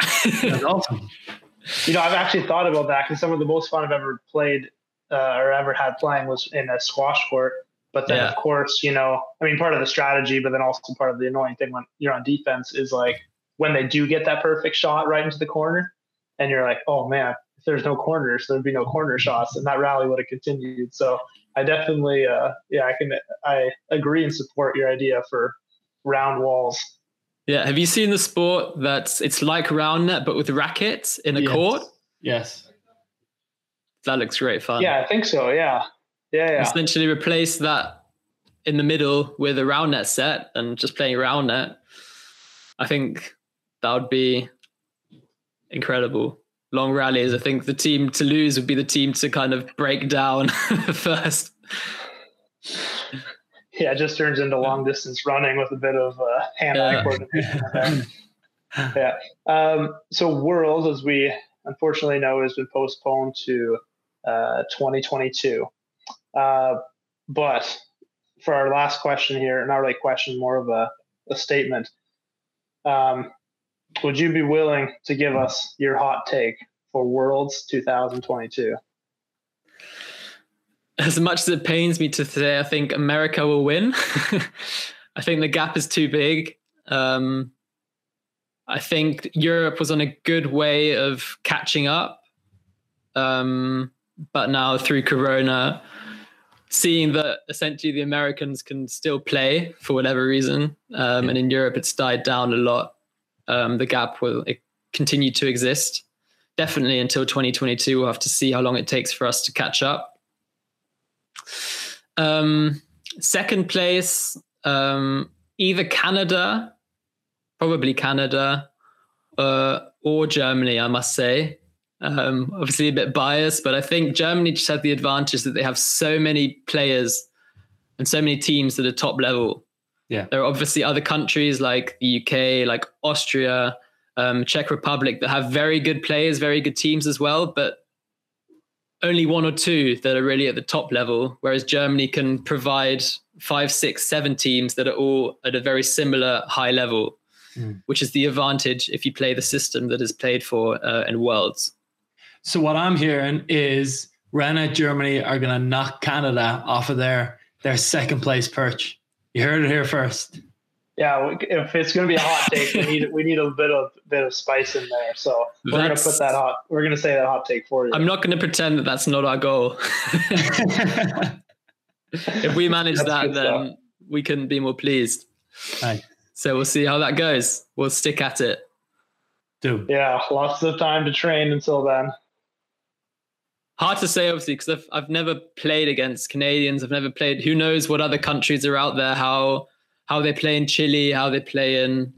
That's (laughs) awesome. You know, I've actually thought about that because some of the most fun I've ever played uh, or ever had playing was in a squash court. But then, yeah. of course, you know, I mean, part of the strategy, but then also part of the annoying thing when you're on defense is like when they do get that perfect shot right into the corner, and you're like, oh man, if there's no corners, there'd be no corner shots, and that rally would have continued. So I definitely, uh, yeah, I can, I agree and support your idea for round walls. Yeah, have you seen the sport that's it's like round net but with rackets in a yes. court? Yes. That looks great fun. Yeah, I think so. Yeah. Yeah, yeah. Essentially replace that in the middle with a round net set and just playing round net. I think that would be incredible. Long rallies. I think the team to lose would be the team to kind of break down (laughs) first. Yeah, it just turns into long distance running with a bit of uh, hand-eye yeah. coordination. (laughs) yeah. Um, so Worlds, as we unfortunately know, has been postponed to uh, 2022. Uh, but for our last question here, not really a question, more of a, a statement. Um, would you be willing to give us your hot take for Worlds 2022? As much as it pains me to say, I think America will win. (laughs) I think the gap is too big. Um, I think Europe was on a good way of catching up. Um, but now through Corona, seeing that essentially the Americans can still play for whatever reason, um, yeah. and in Europe it's died down a lot. Um, the gap will continue to exist definitely until 2022. We'll have to see how long it takes for us to catch up. Um, second place, um, either Canada, probably Canada, uh, or Germany, I must say. Um, obviously a bit biased, but I think Germany just had the advantage that they have so many players and so many teams at the top level. Yeah. There are obviously other countries like the UK, like Austria, um, Czech Republic that have very good players, very good teams as well, but only one or two that are really at the top level. Whereas Germany can provide five, six, seven teams that are all at a very similar high level, mm. which is the advantage if you play the system that is played for uh, in Worlds. So what I'm hearing is Roundnet Germany are going to knock Canada off of their their second place perch. You heard it here first. Yeah, if it's going to be a hot take, we need we need a bit of bit of spice in there. So we're going to put that hot. We're going to say that hot take for you. I'm not going to pretend that that's not our goal. (laughs) if we manage that's that, then stuff. we couldn't be more pleased. Right. So we'll see how that goes. We'll stick at it. Do. Yeah, lots of time to train until then hard to say obviously because I've, I've never played against canadians i've never played who knows what other countries are out there how how they play in chile how they play in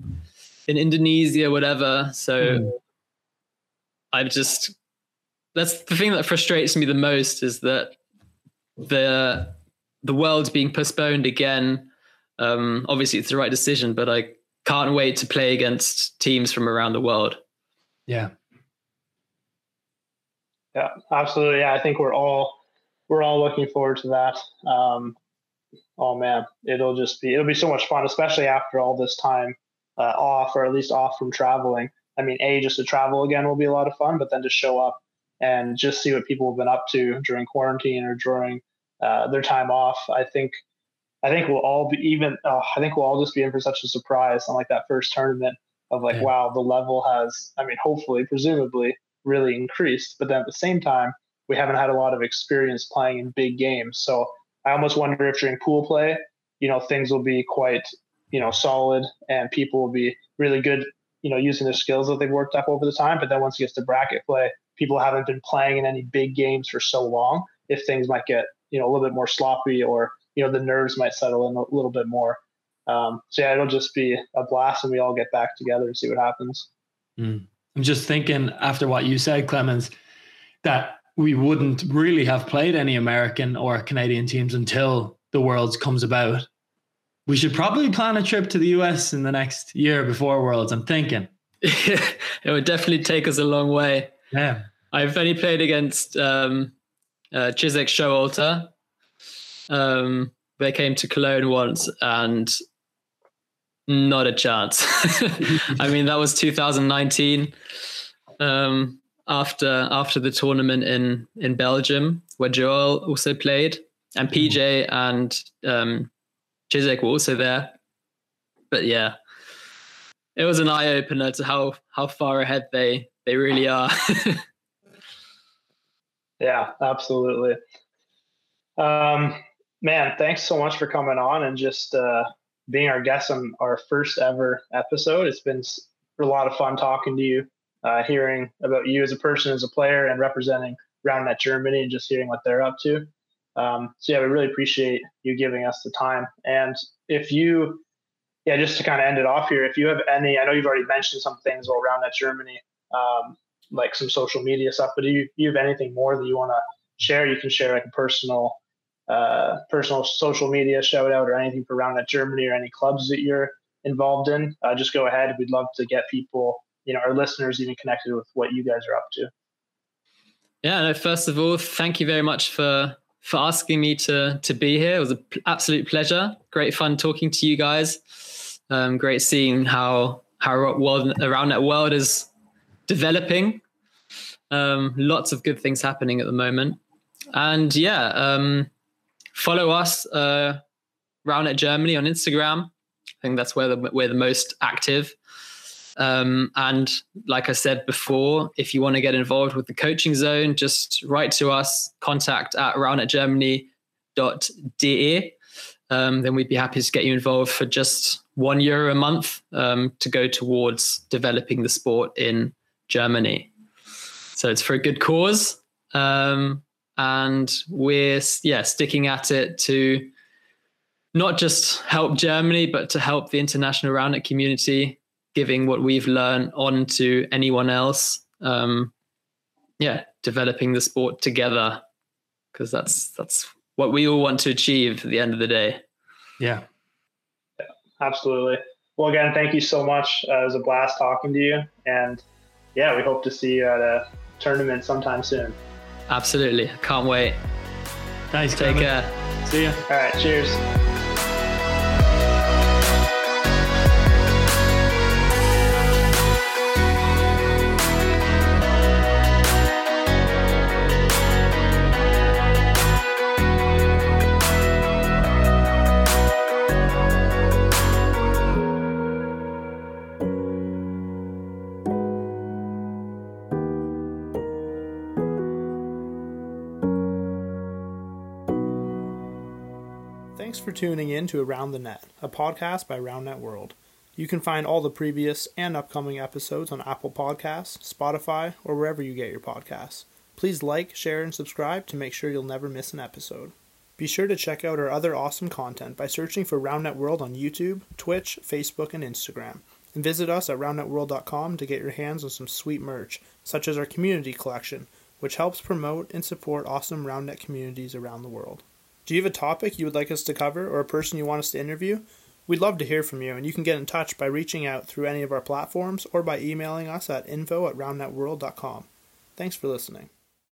in indonesia whatever so mm. i've just that's the thing that frustrates me the most is that the the world's being postponed again um obviously it's the right decision but i can't wait to play against teams from around the world yeah yeah, absolutely. Yeah, I think we're all we're all looking forward to that. Um, oh man, it'll just be it'll be so much fun, especially after all this time uh, off, or at least off from traveling. I mean, a just to travel again will be a lot of fun, but then to show up and just see what people have been up to during quarantine or during uh, their time off. I think I think we'll all be even. Uh, I think we'll all just be in for such a surprise on like that first tournament of like, yeah. wow, the level has. I mean, hopefully, presumably, really increased. But then at the same time, we haven't had a lot of experience playing in big games. So I almost wonder if during pool play, you know, things will be quite, you know, solid and people will be really good, you know, using their skills that they've worked up over the time. But then once it gets to bracket play, people haven't been playing in any big games for so long. If things might get, you know, a little bit more sloppy or, you know, the nerves might settle in a little bit more. Um, so yeah, it'll just be a blast and we all get back together and see what happens. Mm. I'm just thinking after what you said, Clemens, that we wouldn't really have played any American or Canadian teams until the Worlds comes about. We should probably plan a trip to the US in the next year before Worlds. I'm thinking. (laughs) it would definitely take us a long way. Yeah. I've only played against um, uh, Chisek Showalter. Um, they came to Cologne once and not a chance. (laughs) I mean, that was 2019. Um, after after the tournament in in Belgium, where Joel also played, and PJ mm-hmm. and um, Chisek were also there. But yeah, it was an eye opener to how how far ahead they they really are. (laughs) yeah, absolutely. Um, man, thanks so much for coming on and just uh, being our guest on our first ever episode. It's been a lot of fun talking to you uh, hearing about you as a person, as a player, and representing RoundNet Germany, and just hearing what they're up to. Um, so yeah, we really appreciate you giving us the time. And if you, yeah, just to kind of end it off here, if you have any, I know you've already mentioned some things about RoundNet Germany, um, like some social media stuff, but do you, you have anything more that you want to share? You can share like a personal, uh, personal social media shout out or anything for RoundNet Germany or any clubs that you're involved in. Uh, just go ahead. We'd love to get people you know our listeners even connected with what you guys are up to. Yeah, no, first of all, thank you very much for for asking me to to be here. It was an absolute pleasure. Great fun talking to you guys. Um, great seeing how how world around that world is developing. Um, lots of good things happening at the moment, and yeah, um, follow us uh, RoundNet Germany on Instagram. I think that's where the, we're the most active. Um, and like I said before, if you want to get involved with the coaching zone, just write to us, contact at roundnetgermany.de. Um, then we'd be happy to get you involved for just one euro a month um, to go towards developing the sport in Germany. So it's for a good cause. Um, and we're yeah sticking at it to not just help Germany, but to help the international roundnet community giving what we've learned on to anyone else. Um, yeah, developing the sport together because that's that's what we all want to achieve at the end of the day. Yeah. yeah absolutely. Well, again, thank you so much. Uh, it was a blast talking to you, and yeah, we hope to see you at a tournament sometime soon. Absolutely, can't wait. Thanks. Take Clement. care. See ya. All right. Cheers. Tuning in to Around the Net, a podcast by RoundNet World. You can find all the previous and upcoming episodes on Apple Podcasts, Spotify, or wherever you get your podcasts. Please like, share, and subscribe to make sure you'll never miss an episode. Be sure to check out our other awesome content by searching for RoundNet World on YouTube, Twitch, Facebook, and Instagram. And visit us at roundnetworld.com to get your hands on some sweet merch, such as our community collection, which helps promote and support awesome RoundNet communities around the world. Do you have a topic you would like us to cover or a person you want us to interview? We'd love to hear from you, and you can get in touch by reaching out through any of our platforms or by emailing us at info at roundnetworld.com. Thanks for listening.